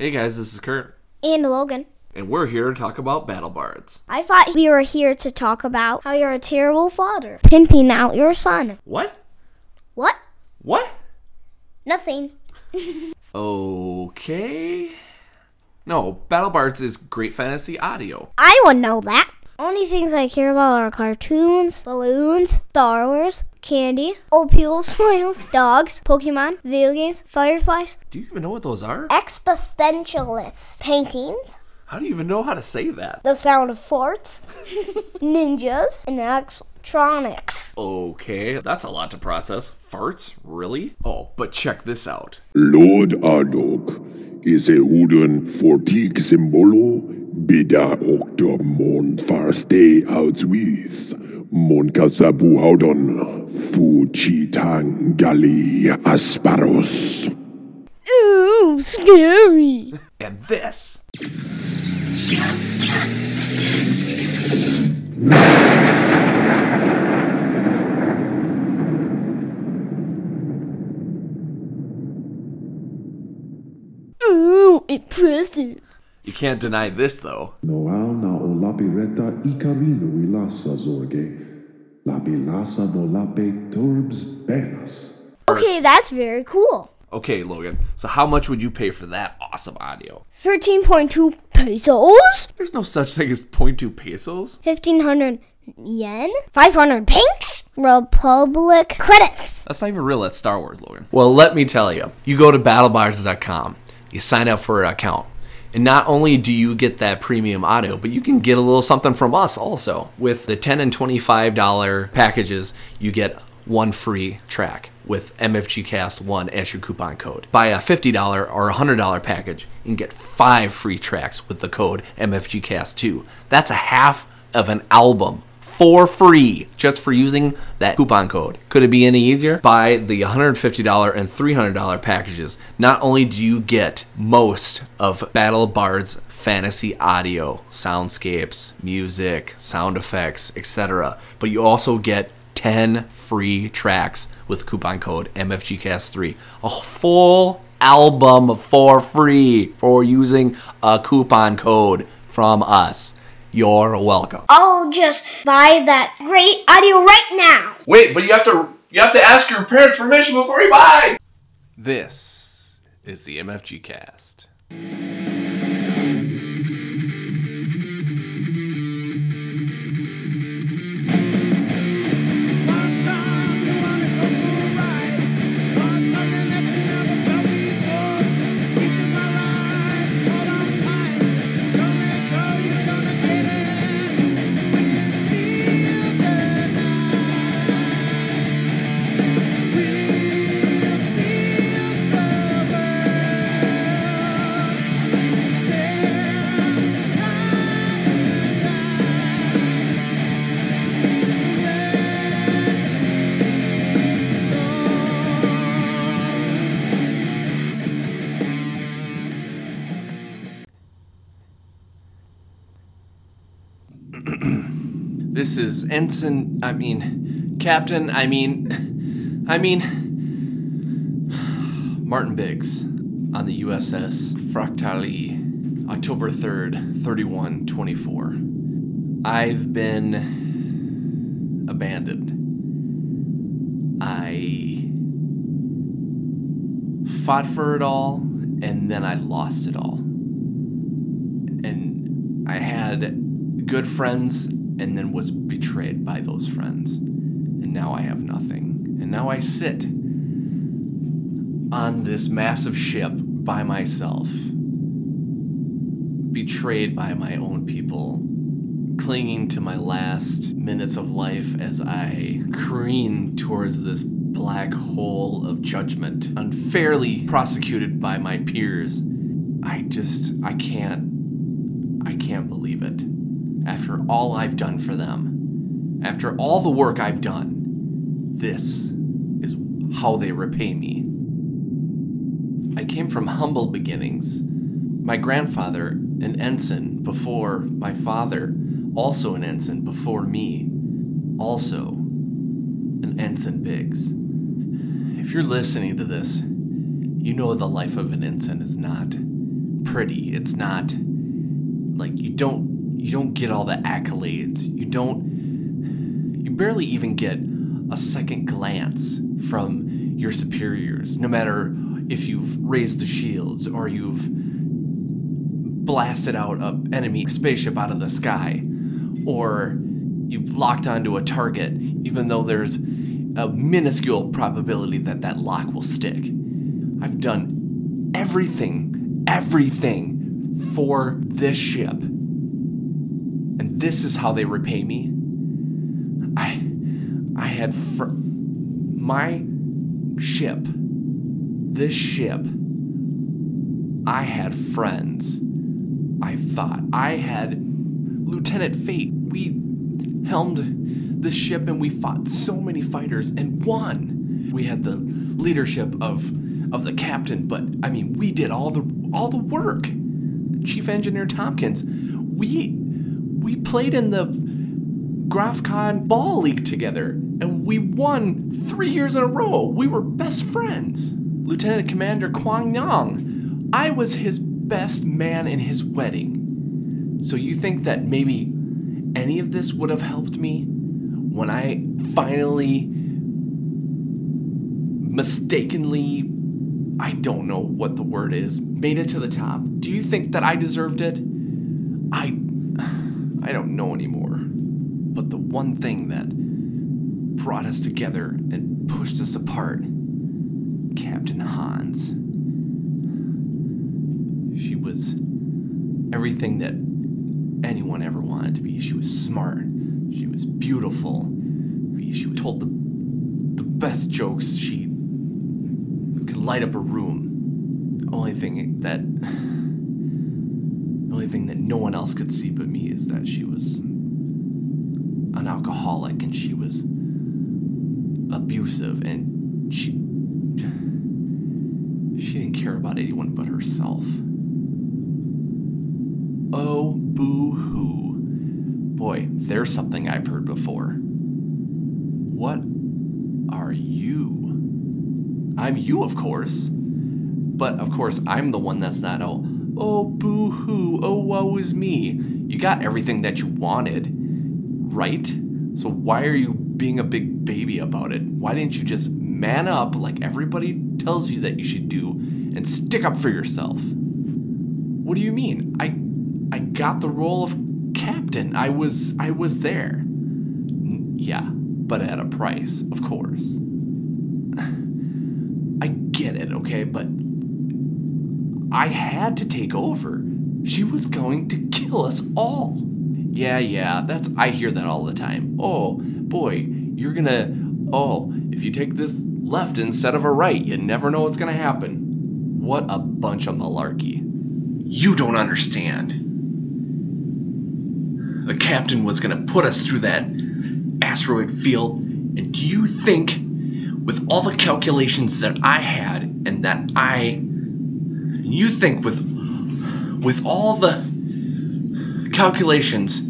Hey guys, this is Kurt, And Logan. and we're here to talk about Battle Bards. I thought we were here to talk about how you're a terrible father, pimping out your son. What? What? What? Nothing. Okay. No, Battle Bards is great fantasy audio. I would know that. Only things I care about are cartoons, balloons, Star Wars, candy, old people's smiles, dogs, Pokemon, video games, fireflies, Do you even know what those are? Existentialist paintings, How do you even know how to say that? the sound of forts, ninjas, and electronics. Okay, that's a lot to process. Farts? Really? Oh, but check this out. Lord Ardok is a wooden fortik symbolo bida okta mon farste outwis mon kasabu haudon fuchitang gali asparos. Ooh, scary. And this. Ooh, impressive. You can't deny this though. Noal na o lape reta ikarino i lasa zorge. Lape lasa do lape turbs benas. Okay, that's very cool. Okay, Logan, so how much would you pay for that awesome audio? 13.2 pesos? There's no such thing as 0.2 pesos. 1500 yen? 500 pinks? Republic credits. That's not even real. That's Star Wars, Logan. Well, let me tell you. You go to battlebards.com, you sign up for an account, and not only do you get that premium audio, but you can get a little something from us also. With the 10 and $25 packages, you get one free track with MFGCast1 as your coupon code. Buy a $50 or $100 package and get five free tracks with the code MFGCast2. That's a half of an album for free just for using that coupon code. Could it be any easier? Buy the $150 and $300 packages. Not only do you get most of Battle Bard's fantasy audio, soundscapes, music, sound effects, etc., but you also get 10 free tracks with coupon code MFGCast3. A full album for free for using a coupon code from us. You're welcome. I'll just buy that great audio right now. Wait, but you have to you have to ask your parents' permission before you buy. This is the MFG cast. This is Ensign. I mean, Captain. I mean, I mean, Martin Biggs on the USS Fractali, October 3rd, 3124. I've been abandoned. I fought for it all, and then I lost it all. And I had good friends and then was betrayed by those friends. And now I have nothing. And now I sit on this massive ship by myself, betrayed by my own people, clinging to my last minutes of life as I careen towards this black hole of judgment, unfairly prosecuted by my peers. I just, I can't, I can't believe it. After all I've done for them, after all the work I've done, this is how they repay me. I came from humble beginnings. My grandfather, an ensign before my father, also an ensign before me, also an ensign Biggs. If you're listening to this, you know the life of an ensign is not pretty. It's not like you don't you don't get all the accolades. You don't you barely even get a second glance from your superiors, no matter if you've raised the shields or you've blasted out a enemy spaceship out of the sky or you've locked onto a target even though there's a minuscule probability that that lock will stick. I've done everything, everything for this ship. And this is how they repay me. I I had fr- my ship. This ship. I had friends. I thought I had Lieutenant Fate. We helmed the ship and we fought so many fighters and won. We had the leadership of of the captain, but I mean, we did all the all the work. Chief Engineer Tompkins, we we played in the GrafCon Ball League together, and we won three years in a row. We were best friends. Lieutenant Commander Kwang Yang, I was his best man in his wedding. So you think that maybe any of this would have helped me when I finally mistakenly I don't know what the word is made it to the top? Do you think that I deserved it? I I don't know anymore. But the one thing that brought us together and pushed us apart, Captain Hans. She was everything that anyone ever wanted to be. She was smart. She was beautiful. She told the the best jokes. She could light up a room. Only thing that only thing that no one else could see but me is that she was an alcoholic and she was abusive and she she didn't care about anyone but herself. Oh, boo hoo. Boy, there's something I've heard before. What are you? I'm you, of course. But of course, I'm the one that's not, oh, oh, boo hoo, oh, woe is me. You got everything that you wanted, right? So why are you being a big baby about it? Why didn't you just man up like everybody tells you that you should do and stick up for yourself? What do you mean? I I got the role of captain. I was I was there. N- Yeah, but at a price, of course. I get it, okay, but I had to take over. She was going to kill us all. Yeah, yeah, that's I hear that all the time. Oh, boy, you're gonna oh, if you take this left instead of a right, you never know what's gonna happen. What a bunch of malarkey. You don't understand. The captain was gonna put us through that asteroid field, and do you think, with all the calculations that I had and that I you think with with all the calculations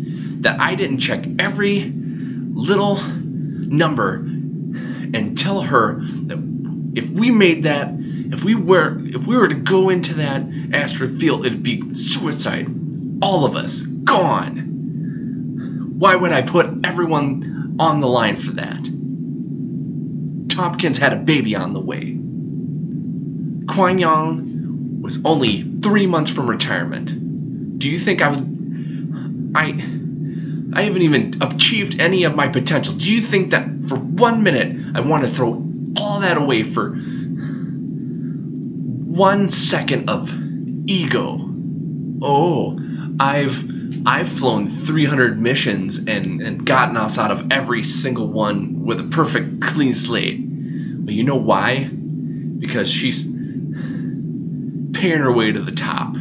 that I didn't check every little number and tell her that if we made that if we were if we were to go into that asteroid field it'd be suicide. All of us gone. Why would I put everyone on the line for that? Tompkins had a baby on the way. Kwang Yang was only three months from retirement. Do you think I was. I. I haven't even achieved any of my potential. Do you think that for one minute I want to throw all that away for one second of ego? Oh, I've. I've flown 300 missions and, and gotten us out of every single one with a perfect clean slate. But you know why? Because she's paying her way to the top.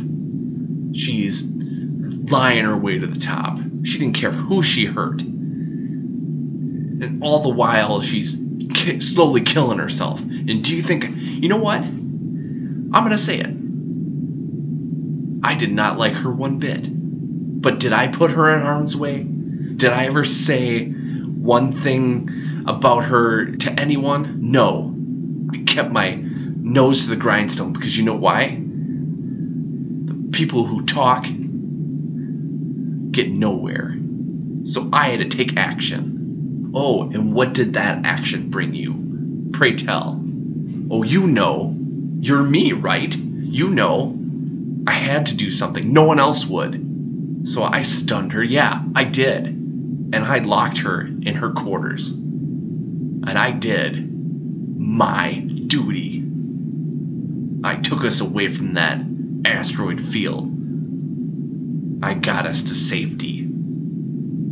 She's lying her way to the top. She didn't care who she hurt. And all the while, she's slowly killing herself. And do you think, you know what? I'm going to say it. I did not like her one bit. But did I put her in harm's way? Did I ever say one thing about her to anyone? No. I kept my nose to the grindstone because you know why? People who talk get nowhere. So I had to take action. Oh, and what did that action bring you? Pray tell. Oh, you know. You're me, right? You know. I had to do something. No one else would. So I stunned her. Yeah, I did. And I locked her in her quarters. And I did my duty. I took us away from that asteroid field. I got us to safety.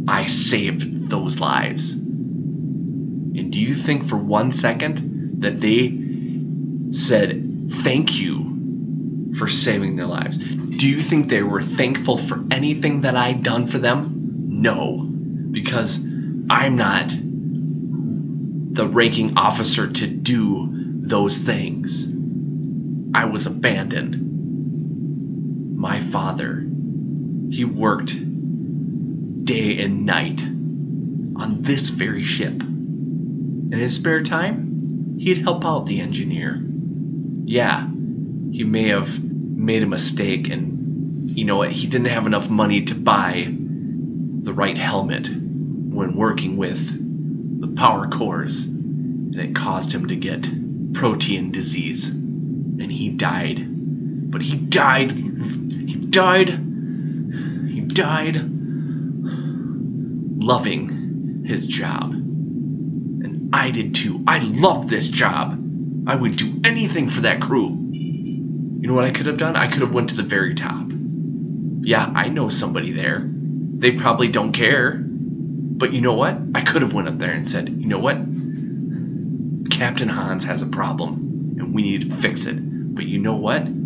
I saved those lives. And do you think for one second that they said thank you for saving their lives? Do you think they were thankful for anything that I'd done for them? No. Because I'm not the ranking officer to do those things. I was abandoned. My father, he worked day and night on this very ship. In his spare time, he'd help out the engineer. Yeah, he may have made a mistake and, you know what, he didn't have enough money to buy the right helmet when working with the power cores, and it caused him to get protein disease, and he died. But he died, he died, he died loving his job. And I did too. I loved this job. I would do anything for that crew. You know what I could have done? I could have went to the very top. Yeah, I know somebody there. They probably don't care. But you know what? I could have went up there and said, "You know what? Captain Hans has a problem and we need to fix it." But you know what?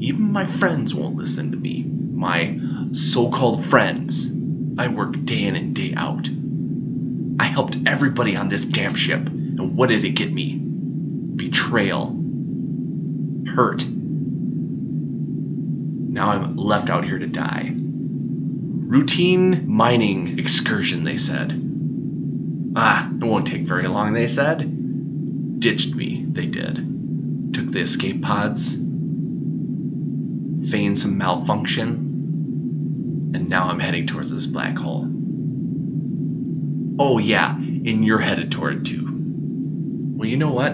Even my friends won't listen to me. My so-called friends. I work day in and day out. I helped everybody on this damn ship, and what did it get me? Betrayal. Hurt. Now I'm left out here to die. Routine mining excursion, they said. Ah, it won't take very long, they said. Ditched me, they did. Took the escape pods, feigned some malfunction, and now I'm heading towards this black hole. Oh, yeah, and you're headed toward it too. Well, you know what?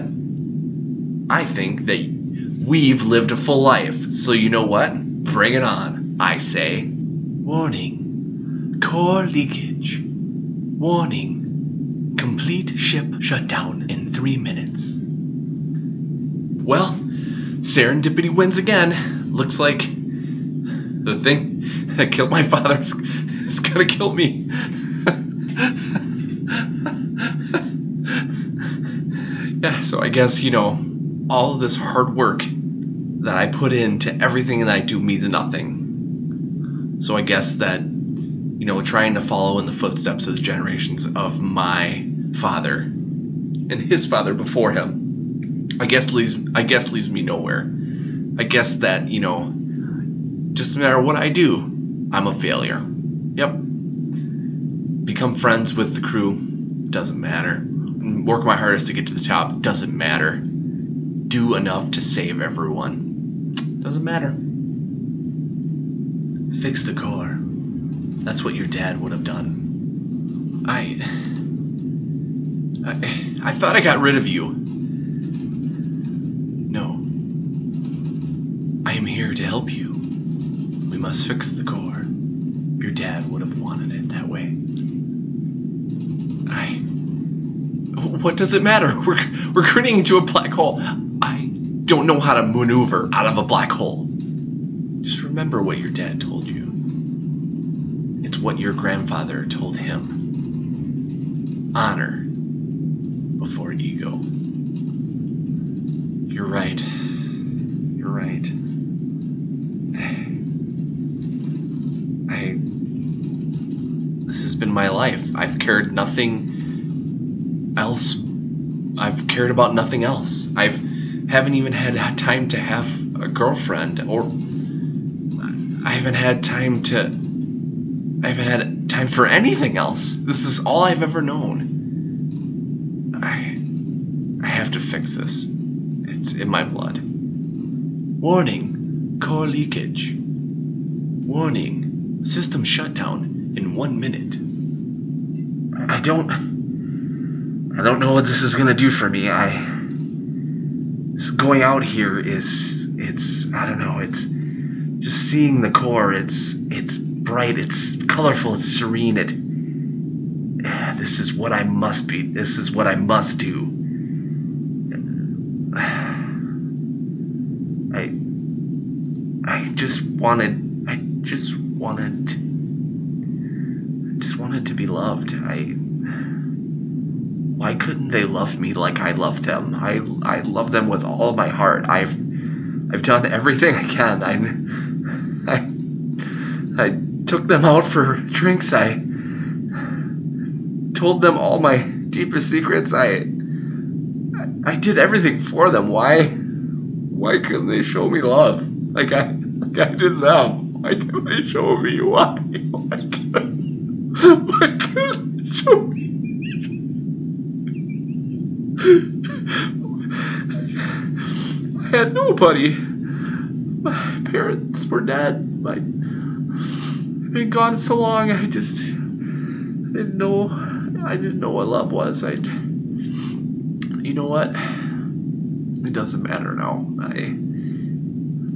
I think that we've lived a full life, so you know what? Bring it on, I say. Warning core leakage. Warning complete ship shutdown in three minutes. Well, serendipity wins again. Looks like the thing that killed my father is, is gonna kill me. yeah, so I guess, you know, all of this hard work that I put into everything that I do means nothing. So I guess that, you know, trying to follow in the footsteps of the generations of my father and his father before him, I guess leaves I guess leaves me nowhere. I guess that, you know, just no matter what I do, I'm a failure. Yep. Become friends with the crew, doesn't matter. Work my hardest to get to the top, doesn't matter. Do enough to save everyone, doesn't matter. Fix the core. That's what your dad would have done. I. I, I thought I got rid of you. No. I am here to help you. Must fix the core. Your dad would have wanted it that way. I. What does it matter? We're, we're careening into a black hole. I don't know how to maneuver out of a black hole. Just remember what your dad told you. It's what your grandfather told him. Honor before ego. You're right. You're right. I. This has been my life. I've cared nothing else. I've cared about nothing else. I've haven't even had time to have a girlfriend or I haven't had time to I haven't had time for anything else. This is all I've ever known. I I have to fix this. It's in my blood. Warning, core leakage. Warning. System shutdown in one minute. I don't. I don't know what this is gonna do for me. I. Going out here is. It's. I don't know. It's. Just seeing the core. It's. It's bright. It's colorful. It's serene. It. This is what I must be. This is what I must do. I. I just wanted. I just wanted. Just wanted to be loved. I. Why couldn't they love me like I love them? I I love them with all my heart. I've I've done everything I can. I I I took them out for drinks. I told them all my deepest secrets. I I did everything for them. Why why couldn't they show me love like I like I did them? Why couldn't they show me why? Why I had nobody. My parents were dead. My I've been gone so long. I just I didn't know. I didn't know what love was. I. You know what? It doesn't matter now. I.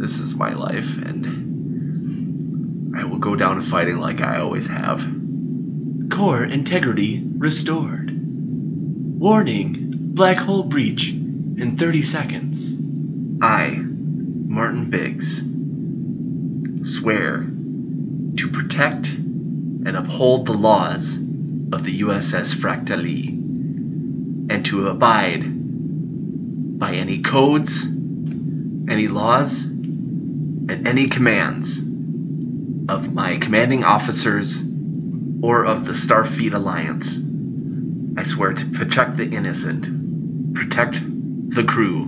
This is my life, and I will go down fighting like I always have. Core integrity restored. Warning: black hole breach in 30 seconds. I, Martin Biggs, swear to protect and uphold the laws of the USS Fractali and to abide by any codes, any laws, and any commands of my commanding officers or of the Starfleet Alliance. I swear to protect the innocent, protect the crew,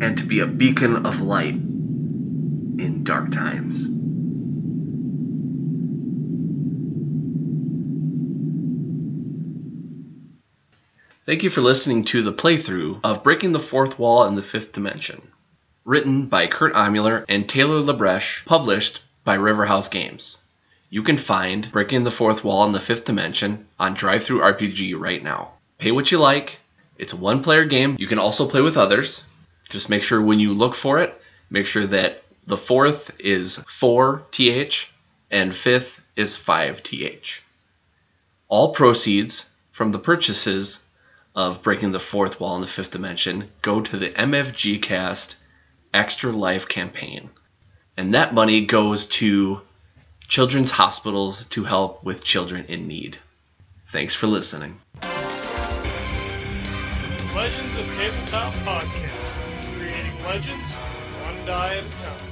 and to be a beacon of light in dark times. Thank you for listening to the playthrough of Breaking the Fourth Wall in the Fifth Dimension. Written by Kurt Amuller and Taylor Labreche, published by Riverhouse Games. You can find Breaking the Fourth Wall in the Fifth Dimension on Drive-Thru RPG right now. Pay what you like. It's a one-player game. You can also play with others. Just make sure when you look for it, make sure that the fourth is 4th and fifth is 5th. All proceeds from the purchases of Breaking the Fourth Wall in the Fifth Dimension go to the MFG Cast Extra Life campaign. And that money goes to children's hospitals to help with children in need. Thanks for listening. Legends of Tabletop Podcast. Creating legends one die at a time.